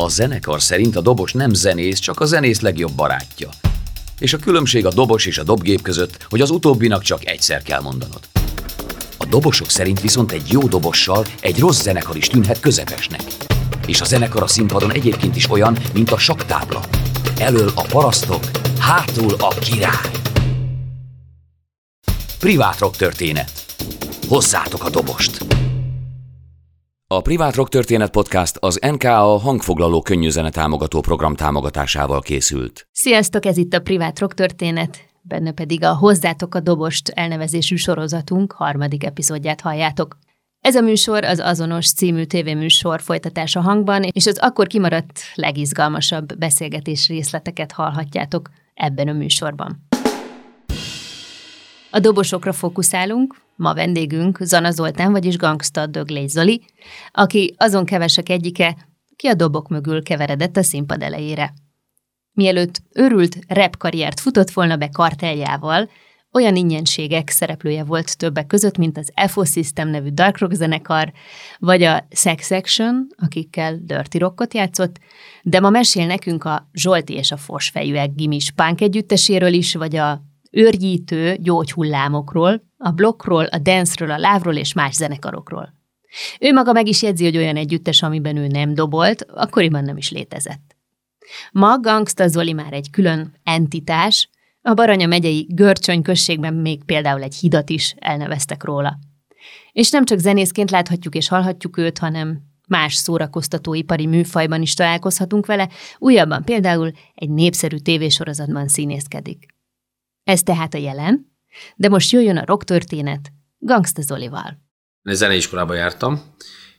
A zenekar szerint a dobos nem zenész, csak a zenész legjobb barátja. És a különbség a dobos és a dobgép között, hogy az utóbbinak csak egyszer kell mondanod. A dobosok szerint viszont egy jó dobossal egy rossz zenekar is tűnhet közepesnek. És a zenekar a színpadon egyébként is olyan, mint a saktábla. Elől a parasztok, hátul a király. Privát rock történet. Hozzátok a dobost! A Privát Rock Történet Podcast az NKA hangfoglaló könnyűzene támogató program támogatásával készült. Sziasztok, ez itt a Privát Rock Történet, benne pedig a Hozzátok a dobost elnevezésű sorozatunk harmadik epizódját halljátok. Ez a műsor az azonos című tévéműsor folytatása hangban, és az akkor kimaradt legizgalmasabb beszélgetés részleteket hallhatjátok ebben a műsorban. A dobosokra fókuszálunk, ma vendégünk Zana Zoltán, vagyis Gangsta Döglés Zoli, aki azon kevesek egyike, ki a dobok mögül keveredett a színpad elejére. Mielőtt őrült rap karriert futott volna be karteljával, olyan ingyenségek szereplője volt többek között, mint az FO System nevű dark rock zenekar, vagy a Sex Action, akikkel dirty rockot játszott, de ma mesél nekünk a Zsolti és a Fosfejűek gimis punk együtteséről is, vagy a őrgyítő gyógyhullámokról, a blokkról, a danceről, a lávról és más zenekarokról. Ő maga meg is jegyzi, hogy olyan együttes, amiben ő nem dobolt, akkoriban nem is létezett. Ma Gangsta Zoli már egy külön entitás, a Baranya megyei Görcsöny községben még például egy hidat is elneveztek róla. És nem csak zenészként láthatjuk és hallhatjuk őt, hanem más szórakoztatóipari műfajban is találkozhatunk vele, újabban például egy népszerű tévésorozatban színészkedik. Ez tehát a jelen, de most jöjjön a rock történet Gangsta Zolival. Zeneiskolába jártam,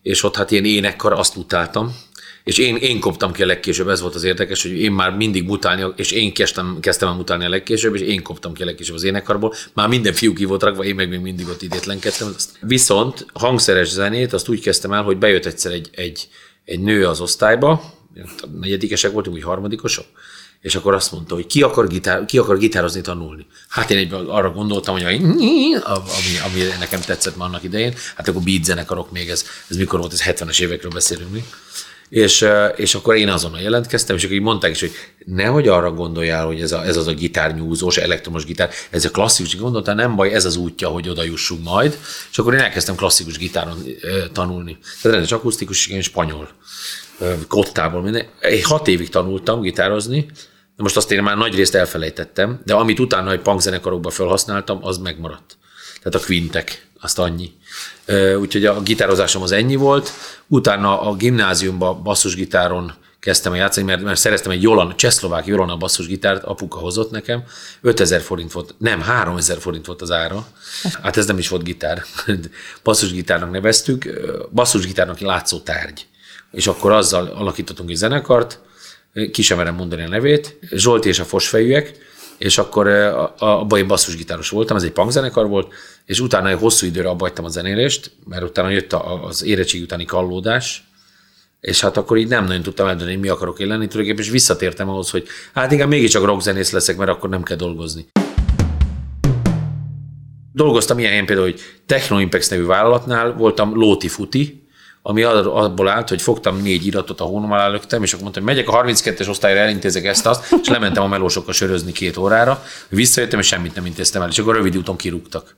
és ott hát ilyen énekkar, azt utáltam, és én, én koptam ki a legkésőbb, ez volt az érdekes, hogy én már mindig mutálni, és én kezdtem, kezdtem el mutálni a legkésőbb, és én koptam ki a legkésőbb az énekarból. Már minden fiú ki volt rakva, én meg még mindig ott idétlenkedtem. Viszont hangszeres zenét azt úgy kezdtem el, hogy bejött egyszer egy, egy, egy nő az osztályba, negyedikesek voltunk, úgy harmadikosok, és akkor azt mondta, hogy ki akar, gitár, ki akar gitározni tanulni. Hát én egyből arra gondoltam, hogy ami, ami nekem tetszett már annak idején, hát akkor beat zenekarok még, ez, ez mikor volt, ez 70-es évekről beszélünk mi. És, és akkor én azonnal jelentkeztem, és akkor így mondták is, hogy nehogy arra gondoljál, hogy ez, a, ez az a gitárnyúzós, elektromos gitár, ez a klasszikus, gondoltál, nem baj, ez az útja, hogy oda jussunk majd. És akkor én elkezdtem klasszikus gitáron tanulni. Tehát rendes akusztikus, igen, spanyol kottából minden. Egy hat évig tanultam gitározni, de most azt én már nagy részt elfelejtettem, de amit utána egy punkzenekarokban felhasználtam, az megmaradt. Tehát a quintek, azt annyi. Úgyhogy a gitározásom az ennyi volt. Utána a gimnáziumban basszusgitáron kezdtem a játszani, mert, mert szereztem egy Jolan, csehszlovák Jolana basszusgitárt, apuka hozott nekem, 5000 forint volt, nem, 3000 forint volt az ára. Hát ez nem is volt gitár. basszusgitárnak neveztük, basszusgitárnak látszó tárgy. És akkor azzal alakítottunk egy zenekart, ki sem merem mondani a nevét, Zsolti és a Fosfejűek, és akkor abban én basszusgitáros voltam, ez egy punkzenekar volt, és utána egy hosszú időre abba a zenélést, mert utána jött az érettség utáni kallódás, és hát akkor így nem nagyon tudtam eldönteni, mi akarok én lenni, tulajdonképpen, és visszatértem ahhoz, hogy hát igen, mégiscsak rockzenész leszek, mert akkor nem kell dolgozni. Dolgoztam ilyen, például, hogy Techno Impex nevű vállalatnál voltam lóti futi, ami abból állt, hogy fogtam négy iratot a hónom alá lögtem, és akkor mondtam, hogy megyek a 32-es osztályra, elintézek ezt, azt, és lementem a melósokkal sörözni két órára, visszajöttem, és semmit nem intéztem el, és akkor rövid úton kirúgtak.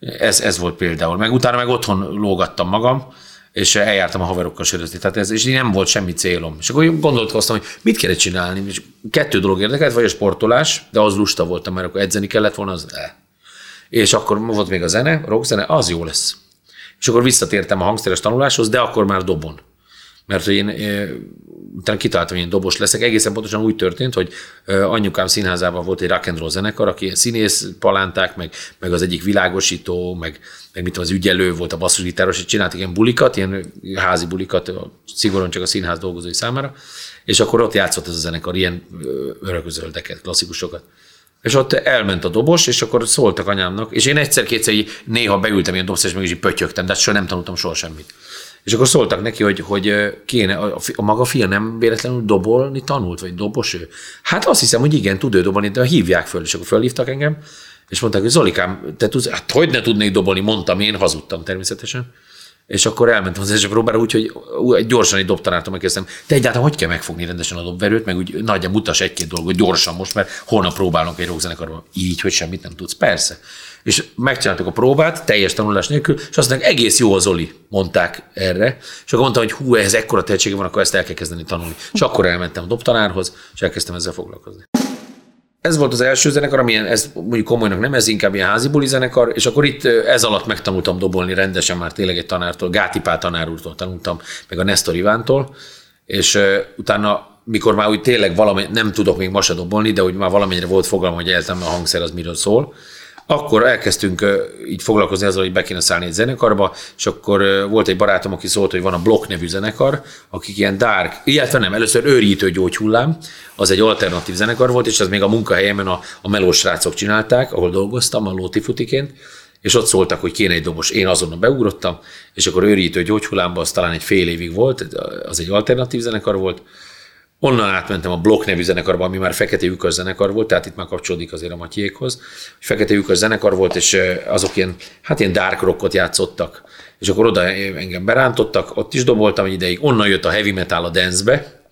Ez, ez volt például. Meg utána meg otthon lógattam magam, és eljártam a haverokkal sörözni. Tehát ez, és nem volt semmi célom. És akkor gondolkoztam, hogy mit kellett csinálni. És kettő dolog érdekelt, vagy a sportolás, de az lusta voltam, mert akkor edzeni kellett volna, az eh. És akkor volt még a zene, rockzene, az jó lesz. És akkor visszatértem a hangszeres tanuláshoz, de akkor már dobon. Mert hogy én e, utána kitaláltam, hogy én dobos leszek. Egészen pontosan úgy történt, hogy e, anyukám színházában volt egy rock and roll zenekar, aki színész palánták, meg, meg az egyik világosító, meg, meg mit az ügyelő volt a basszusgitáros, és csináltak ilyen bulikat, ilyen házi bulikat, szigorúan csak a színház dolgozói számára, és akkor ott játszott ez a zenekar ilyen öröközöldeket, klasszikusokat. És ott elment a dobos, és akkor szóltak anyámnak, és én egyszer-kétszer így néha beültem ilyen dobsz, és meg így pötyögtem, de hát soha nem tanultam soha semmit. És akkor szóltak neki, hogy, hogy kéne, a, a maga fia nem véletlenül dobolni tanult, vagy dobos ő? Hát azt hiszem, hogy igen, tud ő dobolni, de hívják föl, és akkor fölhívtak engem, és mondták, hogy Zolikám, te tudsz, hát hogy ne tudnék dobolni, mondtam én, hazudtam természetesen. És akkor elmentem az első próbára, úgyhogy gyorsan egy dobtanártól megkezdtem. Te egyáltalán hogy kell megfogni rendesen a dobverőt, meg úgy nagyja mutas egy-két dolgot gyorsan most, mert holnap próbálunk egy rockzenekarban. Így, hogy semmit nem tudsz. Persze. És megcsináltuk a próbát, teljes tanulás nélkül, és azt mondták, egész jó az Oli, mondták erre. És akkor mondtam, hogy hú, ez ekkora tehetsége van, akkor ezt el kell kezdeni tanulni. És akkor elmentem a dobtanárhoz, és elkezdtem ezzel foglalkozni ez volt az első zenekar, amilyen, ez mondjuk komolynak nem, ez inkább ilyen házi buli zenekar, és akkor itt ez alatt megtanultam dobolni rendesen már tényleg egy tanártól, Gáti Pál tanár úrtól tanultam, meg a Nestor Ivántól, és utána mikor már úgy tényleg valami, nem tudok még ma se dobolni, de úgy már valamennyire volt fogalma, hogy eltem a hangszer az miről szól, akkor elkezdtünk így foglalkozni azzal, hogy be kéne szállni egy zenekarba, és akkor volt egy barátom, aki szólt, hogy van a Block nevű zenekar, akik ilyen dark, illetve nem, először őrítő gyógyhullám, az egy alternatív zenekar volt, és ez még a munkahelyemen a, a melós srácok csinálták, ahol dolgoztam, a Lóti Futiként, és ott szóltak, hogy kéne egy dobos. Én azonnal beugrottam, és akkor őrítő gyógyhullámba, az talán egy fél évig volt, az egy alternatív zenekar volt, Onnan átmentem a Block nevű zenekarba, ami már Fekete Lyukas zenekar volt, tehát itt már kapcsolódik azért a Matyékhoz. Fekete Lyukas zenekar volt, és azok ilyen, hát ilyen dark rockot játszottak. És akkor oda engem berántottak, ott is doboltam egy ideig, onnan jött a heavy metal a dance-be,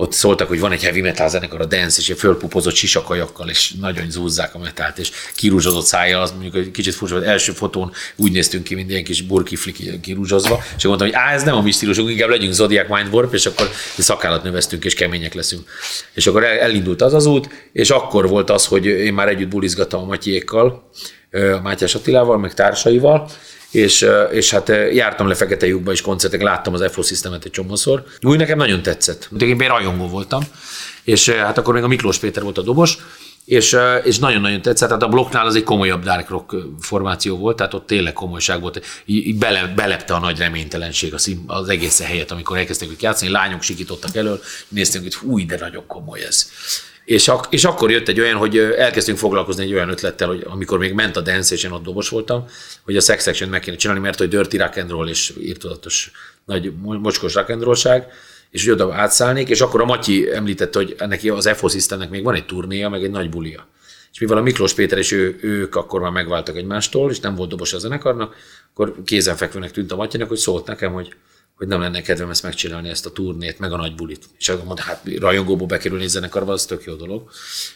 ott szóltak, hogy van egy heavy metal zenekar, a dance, és fölpupozott sisakajakkal, és nagyon zúzzák a metált, és kirúzsozott szája, az mondjuk egy kicsit furcsa, első fotón úgy néztünk ki, mint ilyen kis burkifli kirúzsozva, és mondtam, hogy á, ez nem a mi stílusunk, inkább legyünk Zodiac Mind Warp, és akkor szakállat növesztünk, és kemények leszünk. És akkor elindult az az út, és akkor volt az, hogy én már együtt bulizgattam a Matyékkal, Mátyás Attilával, meg társaival, és, és hát jártam le Fekete lyukba is koncertek, láttam az FO Systemet egy csomószor. Úgy nekem nagyon tetszett. Én rajongó voltam, és hát akkor még a Miklós Péter volt a dobos, és, és nagyon-nagyon tetszett. Tehát a blokknál az egy komolyabb dark rock formáció volt, tehát ott tényleg komolyság volt. Így bele, belepte a nagy reménytelenség az, az egész helyet, amikor elkezdtek ők játszani, lányok sikítottak elől, néztünk, hogy hú, de nagyon komoly ez. És, ak- és akkor jött egy olyan, hogy elkezdtünk foglalkozni egy olyan ötlettel, hogy amikor még ment a dance, és én ott dobos voltam, hogy a sex section meg kéne csinálni, mert hogy dirty rock and roll és írtozatos nagy mocskos rock and rollság, és hogy oda átszállnék, és akkor a Matyi említette, hogy neki az FO Systemnek még van egy turnéja, meg egy nagy bulia. És mivel a Miklós Péter és ő, ők akkor már megváltak egymástól, és nem volt dobos a zenekarnak, akkor kézenfekvőnek tűnt a Matyinak, hogy szólt nekem, hogy hogy nem lenne kedvem ezt megcsinálni, ezt a turnét, meg a nagy bulit. És akkor mondta, hát rajongóból bekerülni egy zenekarba, az tök jó dolog.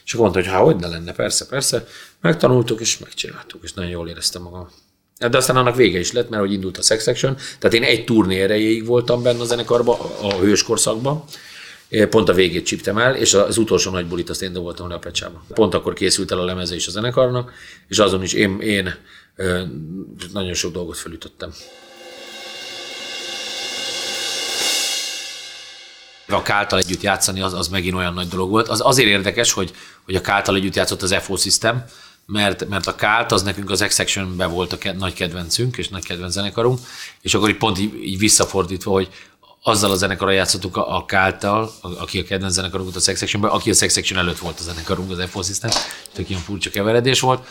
És akkor mondta, hogy hát hogy ne lenne, persze, persze. Megtanultuk, és megcsináltuk, és nagyon jól éreztem magam. De aztán annak vége is lett, mert hogy indult a Sex Section, tehát én egy turné erejéig voltam benne a zenekarban, a hőskorszakban, pont a végét csíptem el, és az utolsó nagy bulit azt én voltam le a pecsába. Pont akkor készült el a lemeze is a zenekarnak, és azon is én, én nagyon sok dolgot felütöttem. A Káltal együtt játszani, az, az megint olyan nagy dolog volt. Az azért érdekes, hogy, hogy a Káltal együtt játszott az FO System, mert, mert a Kált az nekünk az x volt a ke- nagy kedvencünk, és nagy kedvenc zenekarunk, és akkor így pont így, így visszafordítva, hogy azzal a zenekarral játszottuk a, a Káltal, aki a kedvenc zenekarunk volt a Sex Section, aki a Sex Section előtt volt a zenekarunk, az FO System, tök ilyen furcsa keveredés volt,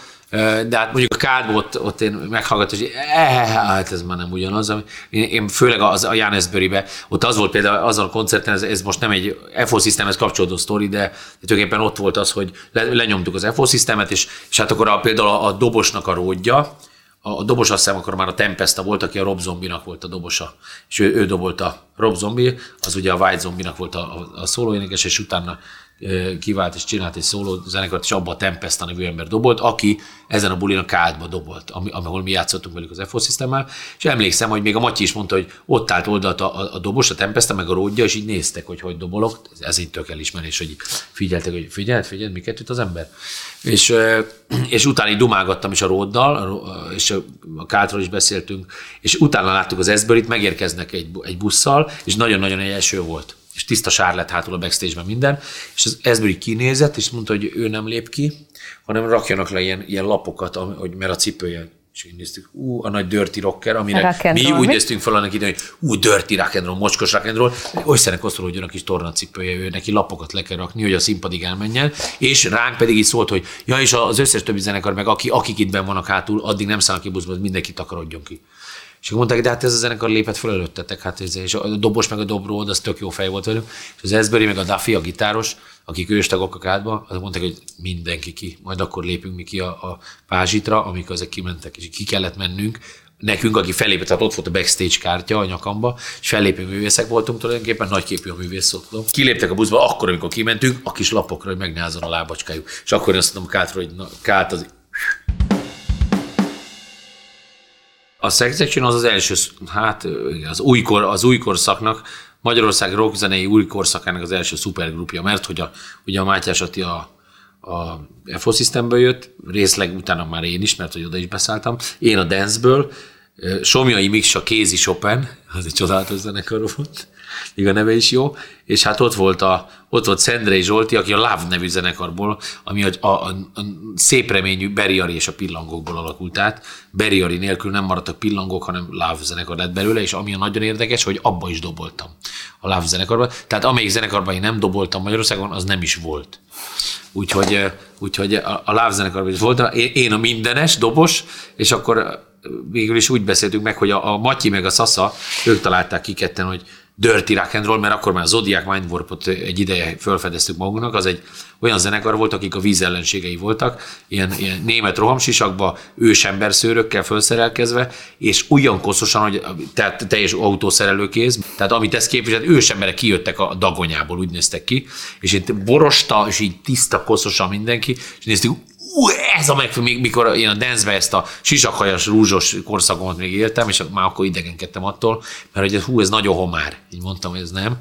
de hát mondjuk a kádból ott, ott én meghallgattam, hogy eh, hát ez már nem ugyanaz. Én, én főleg az, a Jánesbőribe, ott az volt például azon a koncerten, ez, ez most nem egy FO Systemhez kapcsolódó sztori, de tulajdonképpen ott volt az, hogy le, lenyomtuk az FO Systemet, és, és hát akkor a, például a, a dobosnak a ródja, a dobos azt hiszem akkor már a Tempesta volt, aki a Rob Zombinak volt a dobosa, és ő, ő dobolta Rob Zombie, az ugye a White Zombinak volt a, a, a szólóénekes, és utána kivált és csinált egy szóló zenekart, és abban a Tempesta nevű ember dobolt, aki ezen a bulin a kádba dobolt, ahol mi játszottunk velük az FO Systemmel, és emlékszem, hogy még a Matyi is mondta, hogy ott állt oldalt a, a, dobos, a Tempesta, meg a ródja, és így néztek, hogy hogy dobolok. Ez így tök elismerés, hogy figyeltek, hogy figyelt, figyelt, miket jut az ember. És, és utána így dumálgattam is a róddal, és a kátról is beszéltünk, és utána láttuk az Eszbörit, megérkeznek egy, egy busszal, és nagyon-nagyon egy eső volt és tiszta sár lett hátul a backstage-ben minden, és az Esbury kinézett, és mondta, hogy ő nem lép ki, hanem rakjanak le ilyen, ilyen lapokat, hogy, mert a cipője. És így néztük, ú, a nagy dirty rocker, amire mi úgy néztünk fel annak idején, hogy ú, dirty rock and roll, mocskos rock and roll, oly szerek osztolódjon a kis tornacipője, ő neki lapokat le kell rakni, hogy a színpadig elmenjen, és ránk pedig így szólt, hogy ja, és az összes többi zenekar, meg aki, akik itt ben vannak hátul, addig nem száll ki buszba, mindenki takarodjon ki. És akkor mondták, de hát ez a zenekar lépett fel előttetek, hát ez, és a dobos meg a dobró, az tök jó fej volt velük. És az Esbury meg a Duffy, a gitáros, akik őstagok a kádba, az mondták, hogy mindenki ki, majd akkor lépünk mi ki a, a pázsitra, amikor ezek kimentek, és ki kellett mennünk, nekünk, aki fellépett, tehát ott volt a backstage kártya a nyakamba, és fellépő művészek voltunk tulajdonképpen, nagyképű a művész szoktam. Kiléptek a buszba, akkor, amikor kimentünk, a kis lapokra, hogy ne a lábacskájuk. És akkor én azt mondom Kátra, hogy na, Kát az a Sex Section az az első, hát az, újkor, az új korszaknak, Magyarország rockzenei új korszakának az első szupergrupja, mert hogy a, ugye a Mátyás Ati a, a FO Systemből jött, részleg utána már én is, mert hogy oda is beszálltam, én a Danceből, Somjai Miksa Kézi Chopin, az egy csodálatos zenekar volt, még a neve is jó, és hát ott volt, a, ott volt Szendrei Zsolti, aki a Love nevű zenekarból, ami a, a, a, szép reményű Beriari és a pillangókból alakult át. Beriari nélkül nem maradtak pillangók, hanem Love zenekar lett belőle, és ami a nagyon érdekes, hogy abba is doboltam a Love zenekarban. Tehát amelyik zenekarban én nem doboltam Magyarországon, az nem is volt. Úgyhogy, úgyhogy a, a Love zenekarban is voltam. Én a mindenes, dobos, és akkor végül is úgy beszéltünk meg, hogy a, a Matyi meg a Sasa, ők találták ki ketten, hogy Dirty Rock and Roll, mert akkor már a Zodiac Mindwarpot egy ideje felfedeztük magunknak, az egy olyan zenekar volt, akik a víz ellenségei voltak, ilyen, ilyen német rohamsisakba, ősemberszőrökkel felszerelkezve, és olyan koszosan, hogy tehát teljes autószerelőkéz, tehát amit ezt képviselt, ősemberek kijöttek a dagonyából, úgy néztek ki, és itt borosta, és így tiszta koszosan mindenki, és néztük, ú, ez a meg, mikor én a dance ezt a sisakhajas, rúzsos korszakomat még éltem, és már akkor idegenkedtem attól, mert hogy hú, ez nagyon homár. Így mondtam, hogy ez nem.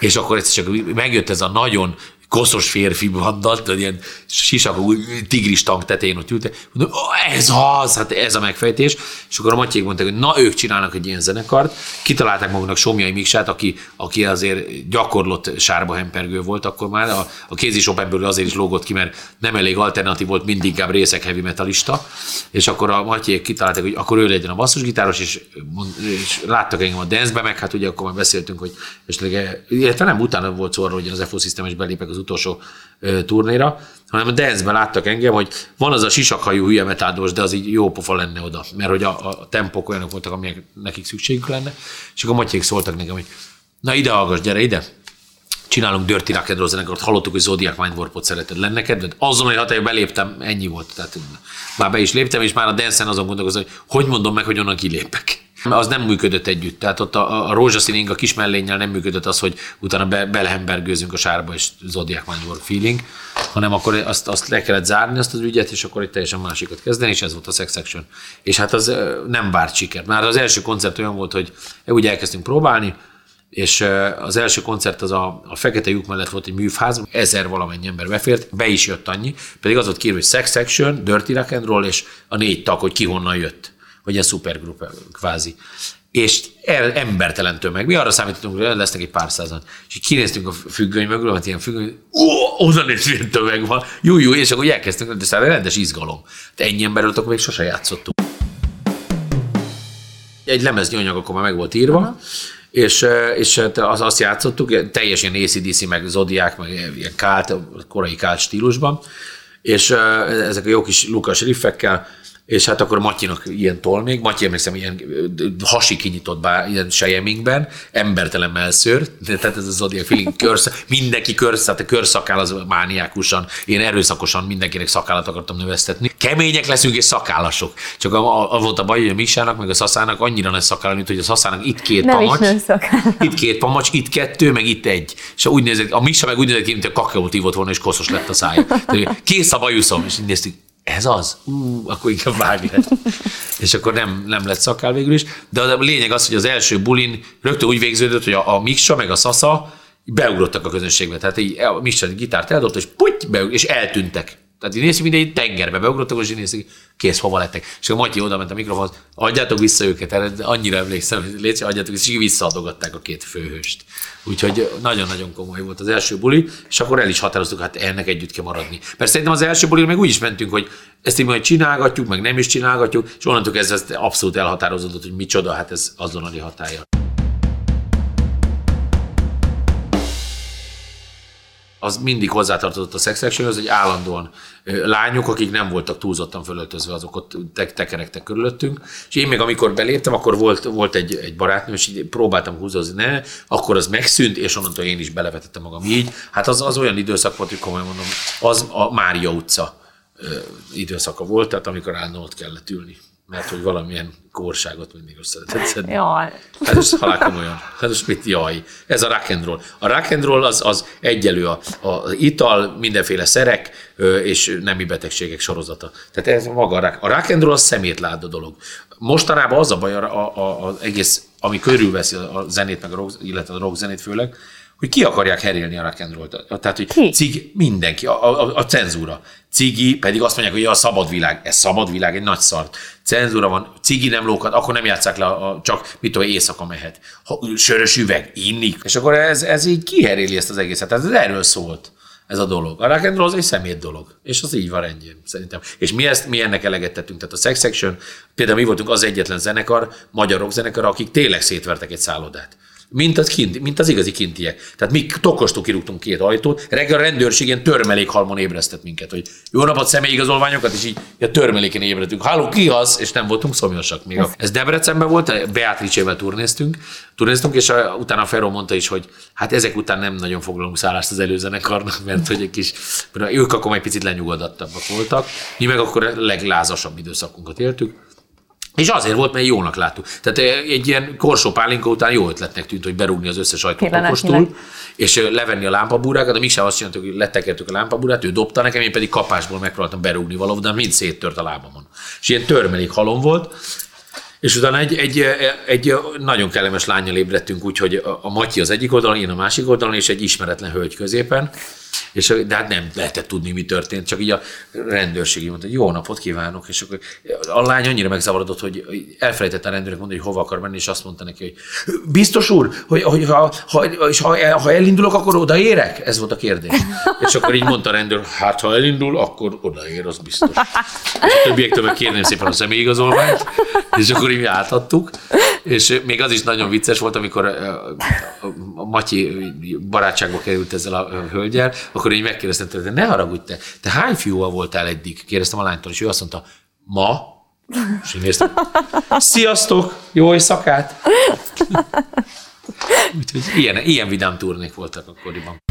És akkor ez csak megjött ez a nagyon koszos férfi bandal, tudod, ilyen sisakú tigris tank tetején ott ültek. Mondom, ez az, hát ez a megfejtés. És akkor a Matyék mondták, hogy na, ők csinálnak egy ilyen zenekart. Kitalálták maguknak Somjai Miksát, aki, aki azért gyakorlott sárba hempergő volt akkor már. A, a kézi ebből azért is lógott ki, mert nem elég alternatív volt, mindig inkább részek heavy metalista. És akkor a Matyék kitalálták, hogy akkor ő legyen a basszusgitáros, és, és láttak engem a dance meg hát ugye akkor már beszéltünk, hogy esetleg, illetve nem utána volt szó arról, hogy az FO System és belépek az az utolsó turnéra, hanem a dance láttak engem, hogy van az a sisakhajú hülye metádos, de az így jó pofa lenne oda, mert hogy a, a tempok olyanok voltak, amilyen nekik szükségük lenne, és akkor Matyék szóltak nekem, hogy na ide hallgass, gyere ide, csinálunk Dirty Rock and zenekart, hallottuk, hogy Zodiac Mindwarpot szereted lenne kedved. Azon, hogy hatályba beléptem, ennyi volt. Tehát már be is léptem, és már a dance azon gondolkozom, hogy hogy mondom meg, hogy onnan kilépek. Az nem működött együtt. Tehát ott a, a rózsaszín a kis mellénnyel nem működött az, hogy utána be, belehembergőzünk a sárba, és Zodiac Mindwarp feeling, hanem akkor azt, azt le kellett zárni, azt az ügyet, és akkor egy teljesen másikat kezdeni, és ez volt a Sex Section. És hát az nem várt sikert. Már az első koncert olyan volt, hogy úgy elkezdtünk próbálni, és az első koncert az a, a Fekete lyuk mellett volt egy műfház, ezer valamennyi ember befért, be is jött annyi, pedig az volt kérve, hogy Sex Section, Dirty Rock and Roll, és a négy tag, hogy ki honnan jött, vagy a szupergrup kvázi. És el, embertelen tömeg. Mi arra számítottunk, hogy lesznek egy pár százan. És így kinéztünk a függöny mögül, hogy ilyen függöny, ó, oda nézve tömeg van, jó, jó, és akkor elkezdtünk, de szóval rendes izgalom. De ennyi ember volt, akkor még sose játszottunk. Egy lemeznyi anyag akkor már meg volt írva, uh-huh és, és hát az, azt játszottuk, teljesen ACDC, meg Zodiac, meg ilyen kált, korai kált stílusban, és ezek a jó kis lukas riffekkel, és hát akkor Matyinak ilyen tol még, Matyi emlékszem ilyen hasi kinyitott bár, ilyen sejemingben, embertelen melszőr, tehát ez a Zodiac feeling, körsz, mindenki körsz, tehát a körszakál az mániákusan, én erőszakosan mindenkinek szakállat akartam növesztetni. Kemények leszünk és szakállasok. Csak a, a, volt a baj, hogy a Misának, meg a Szaszának annyira nagy szakál, mint hogy a Szaszának itt két Nem pamacs, itt két pamacs, itt kettő, meg itt egy. És úgy nézett, a Misa meg úgy nézett ki, mint a kakaót ívott volna, és koszos lett a szája. Kész a bajuszom, és így néztük, ez az? Ú, akkor inkább vágj le. és akkor nem, nem lett szakál végül is. De a lényeg az, hogy az első bulin rögtön úgy végződött, hogy a, a Miksa meg a Sasa beugrottak a közönségbe. Tehát így a Miksa gitárt eldobta, és puty, beugrott, és eltűntek. Tehát néztük, mindegy tengerbe beugrottak, így néztük, kész, hova lettek. És a Matyi oda ment a mikrofonhoz, adjátok vissza őket, erre annyira emlékszem, hogy légy, adjátok vissza, és visszaadogatták a két főhőst. Úgyhogy nagyon-nagyon komoly volt az első buli, és akkor el is határoztuk, hát ennek együtt kell maradni. Mert szerintem az első buli meg úgy is mentünk, hogy ezt így majd csinálgatjuk, meg nem is csinálgatjuk, és onnantól ez abszolút elhatározódott, hogy micsoda, hát ez azonnali hatája. Az mindig hozzátartozott a sex hogy állandóan lányok, akik nem voltak túlzottan fölöltözve, azok ott te- tekerektek körülöttünk. És én még amikor beléptem, akkor volt, volt egy, egy barátnőm, és próbáltam húzozni, ne, akkor az megszűnt, és onnantól én is belevetettem magam így. Hát az, az olyan időszak volt, hogy komolyan mondom, az a Mária utca időszaka volt, tehát amikor állandóan ott kellett ülni. Mert hogy valamilyen kórságot mindig össze lehetett szedni. Jaj. Hát ez halál komolyan. Hát most mit jaj? Ez a rock and roll. A rock and roll az, az egyelő a, a ital, mindenféle szerek és nemi betegségek sorozata. Tehát ez maga a rock, a rock and roll az szemétládó dolog. Mostanában az a baj a, a, az egész, ami körülveszi a zenét, meg a rock, illetve a rock zenét főleg, hogy ki akarják herélni a rock and roll-t. Tehát, hogy Ki? cig, mindenki, a, a, a cenzúra. Cigi pedig azt mondják, hogy a szabad világ. Ez szabad világ, egy nagy szart. Cenzúra van, cigi nem lókat, akkor nem játszák le, a, a, csak mit tudom, éjszaka mehet. Ha, sörös üveg, inni. És akkor ez, ez így kiheréli ezt az egészet. Tehát ez erről szólt ez a dolog. A rock az egy szemét dolog. És az így van rendjén, szerintem. És mi, ezt, mi ennek eleget tettünk. Tehát a Sex Section, például mi voltunk az egyetlen zenekar, magyar rock zenekar, akik tényleg szétvertek egy szállodát. Mint az, kint, mint az igazi kintiek. Tehát mi tokostul kirúgtunk két ajtót, reggel a rendőrség ilyen törmelékhalmon ébresztett minket, hogy jó napot, személyigazolványokat, és így a törmeléken ébredtünk. Háló, ki az? És nem voltunk szomjasak még. Ez, ez Debrecenben volt, Beatrice-vel turnéztunk, turnéztunk, és a, utána Ferro mondta is, hogy hát ezek után nem nagyon foglalunk szállást az előzenekarnak, mert hogy egy kis, ők akkor egy picit lenyugodottabbak voltak, mi meg akkor a leglázasabb időszakunkat éltük. És azért volt, mert jónak láttuk. Tehát egy ilyen korsó pálinka után jó ötletnek tűnt, hogy berúgni az összes ajtót okostul, és ö, levenni a lámpabúrákat, de mégsem azt csináltuk, hogy letekertük a lámpabúrát, ő dobta nekem, én pedig kapásból megpróbáltam berúgni valahol, de mind széttört a lábamon. És ilyen törmelék halom volt, és utána egy, egy, egy nagyon kellemes lányjal ébredtünk, úgyhogy a Matyi az egyik oldalon, én a másik oldalon, és egy ismeretlen hölgy középen. És, de hát nem lehetett tudni, mi történt, csak így a rendőrség így mondta, hogy jó napot kívánok, és akkor a lány annyira megzavarodott, hogy elfelejtette a rendőrnek mondani, hogy hova akar menni, és azt mondta neki, hogy biztos úr, hogy, hogy ha, ha, és ha, ha elindulok, akkor odaérek? Ez volt a kérdés. És akkor így mondta a rendőr, hát ha elindul, akkor odaér, az biztos. És a többiektől meg kérném szépen a személyigazolványt, és akkor így átadtuk. És még az is nagyon vicces volt, amikor ö, a Matyi barátságba került ezzel a ö, hölgyel, akkor így megkérdeztem tőle, ne haragudj te, te hány fiúval voltál eddig? Kérdeztem a lánytól, és ő azt mondta, ma? És én néztem, sziasztok, jó éjszakát! Úgyhogy ilyen, ilyen vidám turnék voltak akkoriban.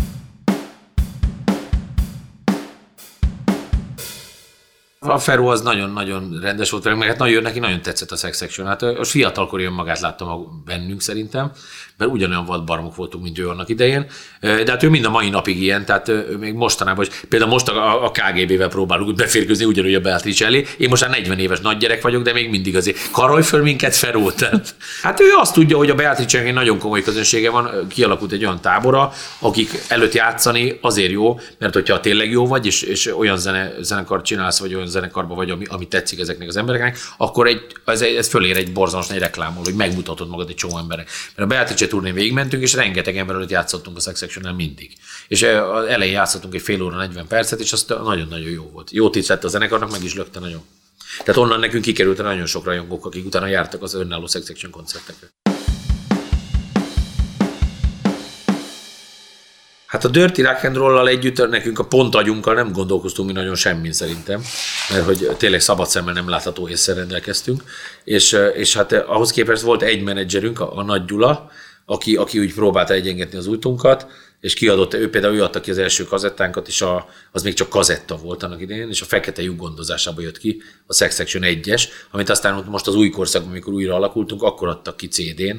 A Feró az nagyon-nagyon rendes volt velünk, meg hát nagyon, neki nagyon tetszett a Sex Section. Hát a fiatalkori önmagát láttam bennünk szerintem, mert ugyanolyan vadbarmok voltunk, mint ő annak idején. De hát ő mind a mai napig ilyen, tehát ő még mostanában is. Például most a, a KGB-vel próbálunk beférkőzni ugyanúgy a Beatrice elé. Én most már 40 éves nagy gyerek vagyok, de még mindig azért karolj föl minket, Feró. Tehát, hát ő azt tudja, hogy a Beatrice egy nagyon komoly közönsége van, kialakult egy olyan tábora, akik előtt játszani azért jó, mert hogyha tényleg jó vagy, és, és olyan zene, zenekart csinálsz, vagy olyan zenekarba vagy, ami, ami tetszik ezeknek az embereknek, akkor egy, ez, ez fölér egy borzalmas nagy reklámol, hogy megmutatod magad egy csomó emberek. Mert a Beatrice turnén végigmentünk, és rengeteg ember előtt játszottunk a Sex Section-nel mindig. És az elején játszottunk egy fél óra, 40 percet, és az nagyon-nagyon jó volt. Jó tetszett a zenekarnak, meg is lökte nagyon. Tehát onnan nekünk kikerült nagyon sok rajongók, akik utána jártak az önálló Sex Section koncertekre. Hát a Dirty Rock and Roll-lal együtt nekünk a pont agyunkkal nem gondolkoztunk mi nagyon semmin szerintem, mert hogy tényleg szabad szemmel nem látható észre rendelkeztünk, és, és hát ahhoz képest volt egy menedzserünk, a, a Nagy Gyula, aki, aki úgy próbálta egyengetni az útunkat, és kiadott, ő például ő adta ki az első kazettánkat, és a, az még csak kazetta volt annak idején, és a fekete lyuk gondozásába jött ki a Sex Section 1-es, amit aztán most az új korszakban, amikor újra alakultunk, akkor adtak ki CD-n,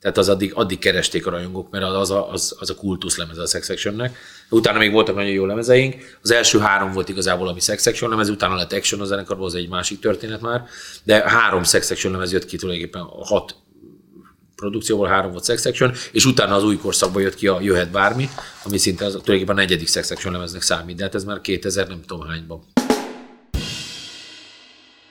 tehát az addig, addig keresték a rajongók, mert az a, az, az a kultusz lemeze a Sex Sectionnek. Utána még voltak nagyon jó lemezeink. Az első három volt igazából, ami Sex Section lemez, utána lett Action a zenekarban, az egy másik történet már. De három Sex Section lemez jött ki tulajdonképpen hat produkcióból három volt Sex Section, és utána az új korszakban jött ki a Jöhet Bármi, ami szinte az, tulajdonképpen a negyedik Sex Section lemeznek számít, de hát ez már 2000 nem tudom hányban.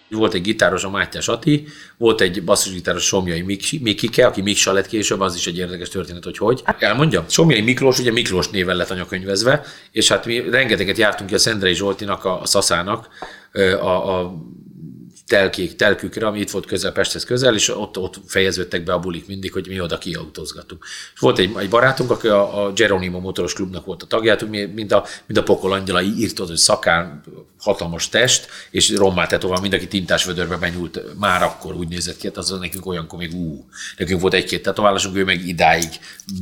Volt egy gitáros, a Mátyás Ati, volt egy basszusgitáros Somjai Mik- Mikike, aki Miksa lett később, az is egy érdekes történet, hogy hogy. Elmondjam, Somjai Miklós, ugye Miklós néven lett anyakönyvezve, és hát mi rengeteget jártunk ki a Szendrei Zsoltinak, a, a Szaszának, a, a telkék, telkükre, ami itt volt közel, Pesthez közel, és ott, ott fejeződtek be a bulik mindig, hogy mi oda kiautózgattunk. És volt egy, egy barátunk, aki a, a Geronimo motoros klubnak volt a tagját, mi, mint a, mint a pokol angyala, írt hogy szakán, hatalmas test, és rommá tetovál, mindenki tintás vödörbe benyúlt, már akkor úgy nézett ki, hát az nekünk olyankor még ú, nekünk volt egy-két tetoválásunk, ő meg idáig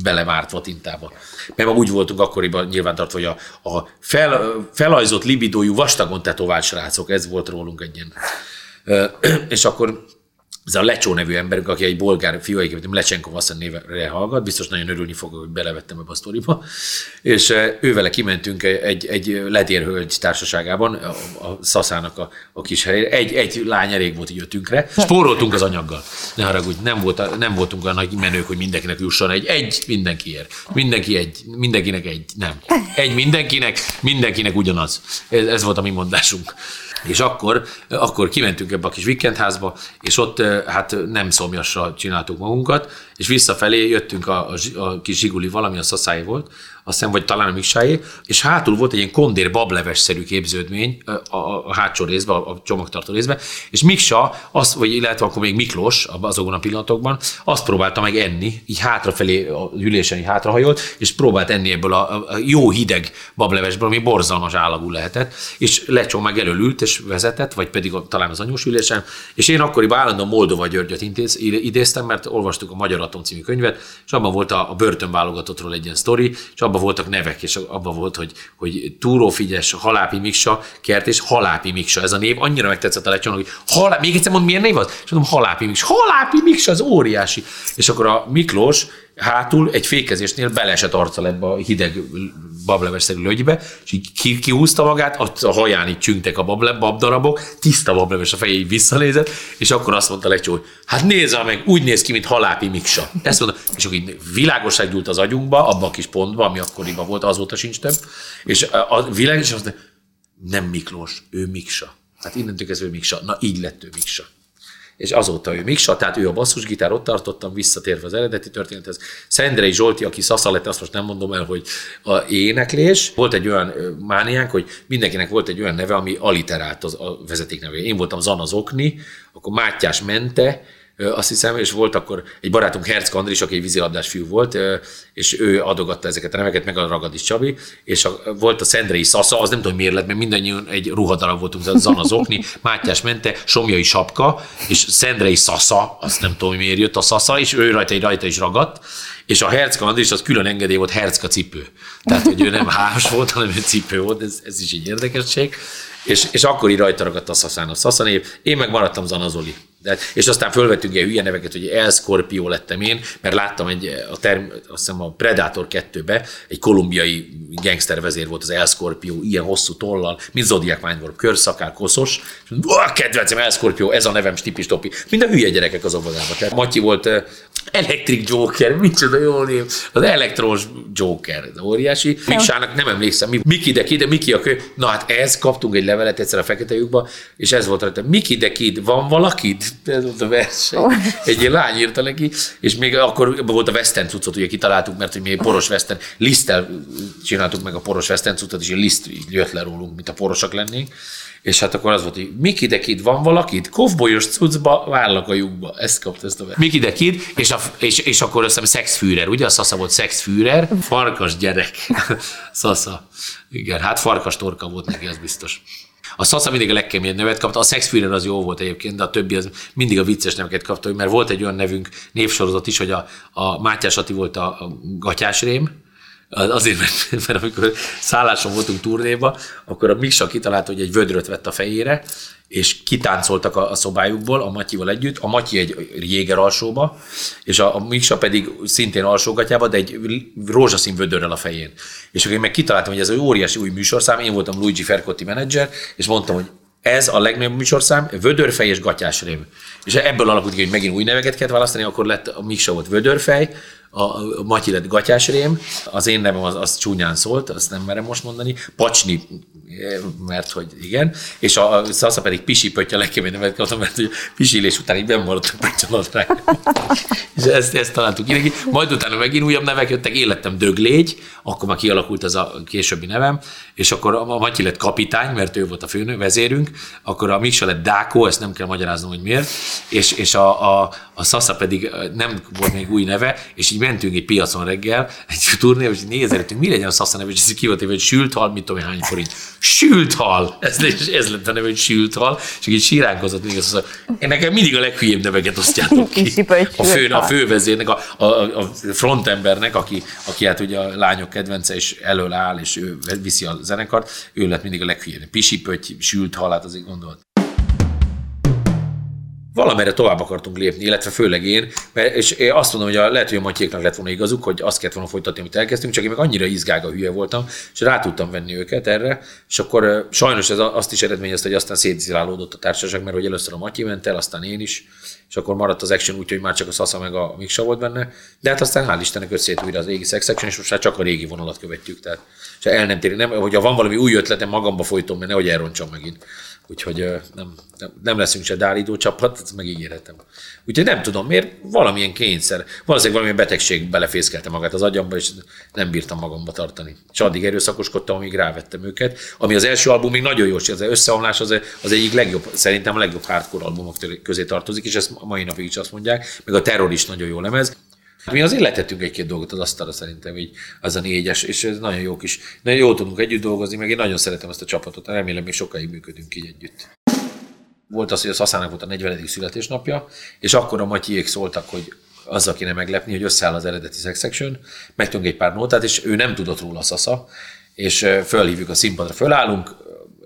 belemártva tintába. Mert úgy voltunk akkoriban nyilvántartva, hogy a, a fel, felajzott libidójú vastagon tetovált srácok, ez volt rólunk egy ilyen És akkor ez a Lecsó nevű ember, aki egy bolgár fiú, egyébként Lecsenkov azt névre hallgat, biztos nagyon örülni fog, hogy belevettem ebbe a sztoriba, és ővele kimentünk egy, egy ledérhölgy társaságában, a, a Szaszának a, a kis helyére. Egy, egy lány elég volt így ötünkre. Spóroltunk az anyaggal. Ne haragudj, nem, volt, nem voltunk olyan nagy menők, hogy mindenkinek jusson egy. Egy mindenkiért. Mindenki egy, mindenkinek egy. Nem. Egy mindenkinek, mindenkinek ugyanaz. Ez, ez volt a mi mondásunk. És akkor, akkor kimentünk ebbe a kis vikendházba, és ott hát nem szomjasra csináltuk magunkat, és visszafelé jöttünk a, a, a kis zsiguli, valami a szaszály volt, azt hiszem, vagy talán a Miksáé, és hátul volt egy ilyen kondér bableves-szerű képződmény a, a, a hátsó részben, a, a csomagtartó részben, és Miksa, az, vagy illetve akkor még Miklós azokban a pillanatokban, azt próbálta meg enni, így hátrafelé a ülésen így hátrahajolt, és próbált enni ebből a, a jó hideg bablevesből, ami borzalmas állagú lehetett, és lecsó meg előült, és vezetett, vagy pedig talán az anyós ülésen, és én akkoriban állandóan Moldova Györgyöt intéz, idéztem, mert olvastuk a Magyar Atom című könyvet, és abban volt a, a börtönválogatottról egy ilyen sztori, és abban abban voltak nevek, és abban volt, hogy, hogy Túró Figyes, Halápi Miksa, Kert és Halápi Miksa. Ez a név annyira megtetszett a lecsónak, hogy halá... még egyszer mond, milyen név az? És mondom, Halápi Miksa. Halápi Miksa, az óriási. És akkor a Miklós hátul egy fékezésnél beleesett arccal ebbe a hideg bablevesszerű lögybe, és így ki, kihúzta magát, a haján így csüngtek a bable, babdarabok, tiszta bableves a fejéig visszanézett, és akkor azt mondta Lecsó, hogy hát nézze meg, úgy néz ki, mint halápi miksa. Ezt mondta, és akkor így világosság gyúlt az agyunkba, abban a kis pontba, ami akkoriban volt, azóta sincs több, és a világos, és azt mondta, nem Miklós, ő Miksa. Hát innentől kezdve ő Miksa. Na így lett ő Miksa és azóta ő Miksa, tehát ő a basszusgitár, ott tartottam, visszatérve az eredeti történethez. Szendrei Zsolti, aki Szasza lett, azt most nem mondom el, hogy a éneklés. Volt egy olyan mániánk, hogy mindenkinek volt egy olyan neve, ami aliterált az, a vezetékneve. Én voltam Zana Zokni, akkor Mátyás Mente, azt hiszem, és volt akkor egy barátunk Herc Kandris, aki egy vízilabdás fiú volt, és ő adogatta ezeket a neveket, meg a Ragadis Csabi, és a, volt a Szendrei Szasza, az nem tudom miért lett, mert mindannyian egy ruhadarab voltunk, tehát Zana Zokni, Mátyás Mente, Somjai Sapka, és Szendrei Szasza, azt nem tudom, miért jött a Szasza, és ő rajta, egy rajta is ragadt, és a Hercka Andris az külön engedély volt Hercka cipő. Tehát, hogy ő nem hás volt, hanem egy cipő volt, ez, ez is egy érdekesség. És, és akkor így rajta ragadt a Szaszán a Szaszanév, én meg maradtam Zanazoli. De, és aztán fölvettünk ilyen hülye neveket, hogy El Scorpio lettem én, mert láttam egy, a term, azt hiszem a Predator 2-be egy kolumbiai gangster vezér volt az El Scorpio, ilyen hosszú tollal, mint Zodiac Mindwarp, körszakál, koszos, és kedvencem El Scorpio, ez a nevem, stipi topi. Mind a hülye gyerekek az óvodában. Tehát Matyi volt Electric Joker, micsoda jó név, az elektrons Joker, az óriási. Miksának nem emlékszem, mi, Miki de Kid, Miki a kő. Na hát ez, kaptunk egy levelet egyszer a fekete lyukba, és ez volt rajta, Miki de Kid, van valakit? Ez volt a verseny. Oh. Egy lány írta neki, és még akkor volt a Western cuccot, ugye kitaláltuk, mert hogy mi poros Western, liszttel csináltuk meg a poros Western cuccot, és egy liszt jött le rólunk, mint a porosak lennénk. És hát akkor az volt, hogy Miki de Kid, van valakit? Kovbolyos cuccba, vállak a lyukba. Ezt kapta ezt a Miki de Kid, és, a, és, és akkor azt hiszem Szexfűrer, ugye? A Szasza volt Szexfűrer, farkas gyerek. Szasza. Igen, hát farkas torka volt neki, az biztos. A Szasza mindig a legkeményebb nevet kapta, a Szexfűrer az jó volt egyébként, de a többi az mindig a vicces neveket kapta, mert volt egy olyan nevünk, névsorozat is, hogy a, a Mátyás Ati volt a, a gatyásrém, Azért, mert, mert amikor szálláson voltunk turnéba, akkor a Misa kitalálta, hogy egy vödröt vett a fejére, és kitáncoltak a, a szobájukból a Matyival együtt, a Matyi egy jéger alsóba, és a, a Misa pedig szintén alsógatjába, de egy rózsaszín vödörrel a fején. És akkor én meg kitaláltam, hogy ez egy óriási új műsorszám, én voltam Luigi Fercotti menedzser, és mondtam, hogy ez a legnagyobb műsorszám, vödörfej és gatyásrém. És ebből alakult ki, hogy megint új neveket kellett választani, akkor lett a Miksa volt vödörfej, a Matyi lett gatyásrém, az én nevem az, az csúnyán szólt, azt nem merem most mondani, Pacsni, mert hogy igen, és a, a Szasza pedig Pisi Pöttya legkeményebb nevet kaptam, mert hogy pisilés után így bemaradt a pöttyanadrág. és ezt, ezt találtuk ki Majd utána megint újabb nevek jöttek, élettem Döglégy, akkor már kialakult az a későbbi nevem, és akkor a Matyi lett kapitány, mert ő volt a főnő, vezérünk, akkor a Miksa lett Dákó, ezt nem kell magyaráznom, hogy miért, és, és a, a, a Szasza pedig nem volt még új neve, és így mentünk egy piacon reggel, egy turné, és nézeltünk, mi legyen a Szasza neve, és ez ki volt hogy sült hal, mit tudom, hány forint. Sült hal! Ez, ez lett a neve, hogy sült hal, és így síránkozott még az, én nekem mindig a leghülyébb neveket osztjátok ki. A, fő, a fővezérnek, a, a, a frontembernek, aki, aki hát ugye a lányok kedvence, és elől áll, és ő viszi a zenekart, ő lett mindig a leghülyébb. Pisi pötty, sült hal, hát azért gondolt. Valamerre tovább akartunk lépni, illetve főleg én, mert, és én azt mondom, hogy a, lehet, hogy a Matyéknak lett volna igazuk, hogy azt kellett volna folytatni, amit elkezdtünk, csak én meg annyira izgága hülye voltam, és rá tudtam venni őket erre, és akkor sajnos ez azt is eredményezte, hogy aztán szétzilálódott a társaság, mert hogy először a Matyi ment el, aztán én is, és akkor maradt az action úgy, hogy már csak a Sasa meg a Miksa volt benne, de hát aztán hál' Istennek összejött újra az régi Sex és most már csak a régi vonalat követjük, tehát és el nem térünk, nem, hogyha van valami új ötletem, magamba folytom, mert nehogy elrontsam megint. Úgyhogy nem, nem, nem leszünk se dálító csapat, ezt megígérhetem. Úgyhogy nem tudom miért, valamilyen kényszer, valószínűleg valamilyen betegség belefészkelte magát az agyamba, és nem bírtam magamba tartani. És addig erőszakoskodtam, amíg rávettem őket. Ami az első album még nagyon jó, az összeomlás az, az egyik legjobb, szerintem a legjobb hardcore albumok közé tartozik, és ezt mai napig is azt mondják, meg a terror is nagyon jó lemez. Mi azért letettünk egy-két dolgot az asztalra szerintem, így az a négyes, és ez nagyon jó kis, nagyon jól tudunk együtt dolgozni, meg én nagyon szeretem ezt a csapatot, remélem még sokáig működünk így együtt. Volt az, hogy a Szaszának volt a 40. születésnapja, és akkor a Matyiék szóltak, hogy azzal kéne meglepni, hogy összeáll az eredeti Sex Section, megtudunk egy pár nótát, és ő nem tudott róla a Szasza, és fölhívjuk a színpadra, fölállunk,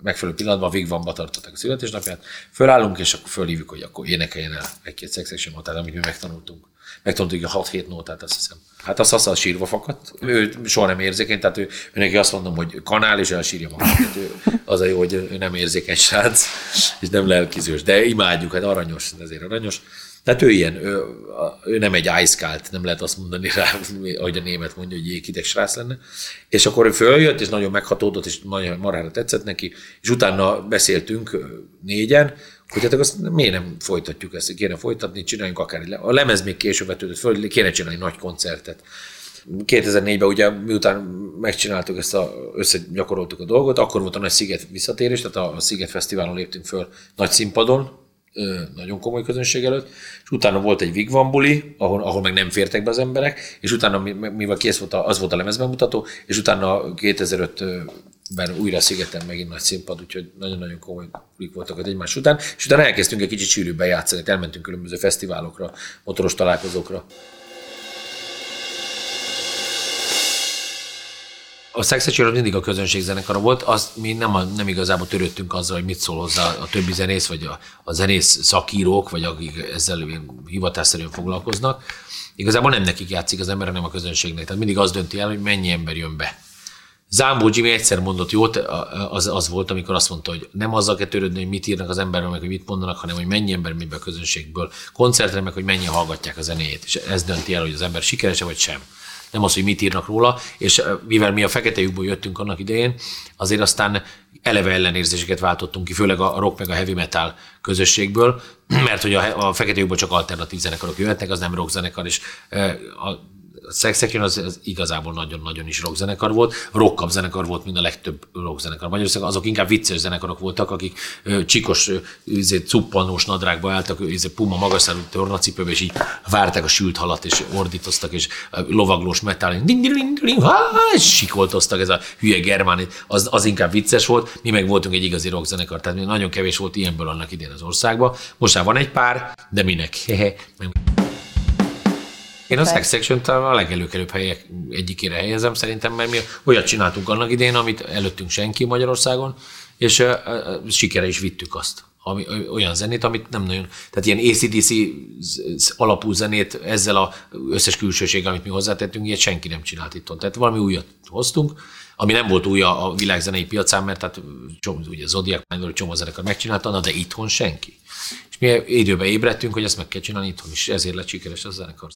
megfelelő pillanatban Vigvamba tartották a születésnapját, fölállunk, és akkor fölhívjuk, hogy akkor énekeljen el egy-két Sex Section notát, amit mi megtanultunk megtanultuk a 6-7 nótát, azt hiszem. Hát a Szasza sírva fakadt. Ő soha nem érzékeny, tehát ő, ő neki azt mondom, hogy kanál, és elsírja magát. Ő, az a jó, hogy ő nem érzékeny srác, és nem lelkizős, de imádjuk, hát aranyos, ezért aranyos. Tehát ő ilyen, ő, ő nem egy ice nem lehet azt mondani rá, ahogy a német mondja, hogy jéghideg srác lenne. És akkor ő följött, és nagyon meghatódott, és nagyon marára tetszett neki, és utána beszéltünk négyen, hát azt miért nem folytatjuk ezt, kéne folytatni, csináljunk akár egy, a lemez még később vetődött föl, kéne csinálni nagy koncertet. 2004-ben ugye miután megcsináltuk ezt, a, összegyakoroltuk a dolgot, akkor volt a nagy Sziget visszatérés, tehát a Sziget Fesztiválon léptünk föl nagy színpadon, nagyon komoly közönség előtt, és utána volt egy Vigvan buli, ahol, ahol meg nem fértek be az emberek, és utána, mivel kész volt, a, az volt a lemezbemutató, és utána 2005 ben újra szigeten megint nagy színpad, úgyhogy nagyon-nagyon komoly bulik voltak az egymás után, és utána elkezdtünk egy kicsit sűrűbben játszani, elmentünk különböző fesztiválokra, motoros találkozókra. A Sex mindig a közönség zenekara volt, az mi nem, nem igazából törődtünk azzal, hogy mit szól hozzá a többi zenész, vagy a, a zenész szakírók, vagy akik ezzel hivatásszerűen foglalkoznak. Igazából nem nekik játszik az ember, hanem a közönségnek. Tehát mindig az dönti el, hogy mennyi ember jön be. Zámbó Jimmy egyszer mondott jót, az, az volt, amikor azt mondta, hogy nem azzal kell törődni, hogy mit írnak az emberről, meg hogy mit mondanak, hanem hogy mennyi ember megy be a közönségből koncertre, meg hogy mennyi hallgatják a zenéjét. És ez dönti el, hogy az ember sikeres vagy sem nem az, hogy mit írnak róla, és mivel mi a fekete lyukból jöttünk annak idején, azért aztán eleve ellenérzéseket váltottunk ki, főleg a rock meg a heavy metal közösségből, mert hogy a, a fekete lyukból csak alternatív zenekarok jöhetnek, az nem rock zenekar, és a Sex Section az, az igazából nagyon-nagyon is rockzenekar volt. Rockabb zenekar volt, mint a legtöbb rockzenekar. Magyarországon azok inkább vicces zenekarok voltak, akik ö, csikos, izé, cuppanós nadrágba álltak, izé, puma magasszárú tornacipőbe, és így várták a sült halat, és ordítoztak, és lovaglós metál, ding, ding, ding, ding, és sikoltoztak, ez a hülye germán, az, az inkább vicces volt. Mi meg voltunk egy igazi rockzenekar, tehát nagyon kevés volt ilyenből annak idén az országban. Most már van egy pár, de minek? Én a Sex section a legelőkelőbb helyek egyikére helyezem szerintem, mert mi olyat csináltunk annak idén, amit előttünk senki Magyarországon, és sikere is vittük azt. Ami, olyan zenét, amit nem nagyon, tehát ilyen ACDC alapú zenét ezzel a összes külsőséggel, amit mi hozzátettünk, ilyet senki nem csinált itthon. Tehát valami újat hoztunk, ami nem volt új a, világzenei piacán, mert tehát csomó, ugye Zodiac Mindor csomó zenekar megcsinálta, na de itthon senki. És mi időben ébredtünk, hogy ezt meg kell csinálni itthon is, ezért lett sikeres a zenekar.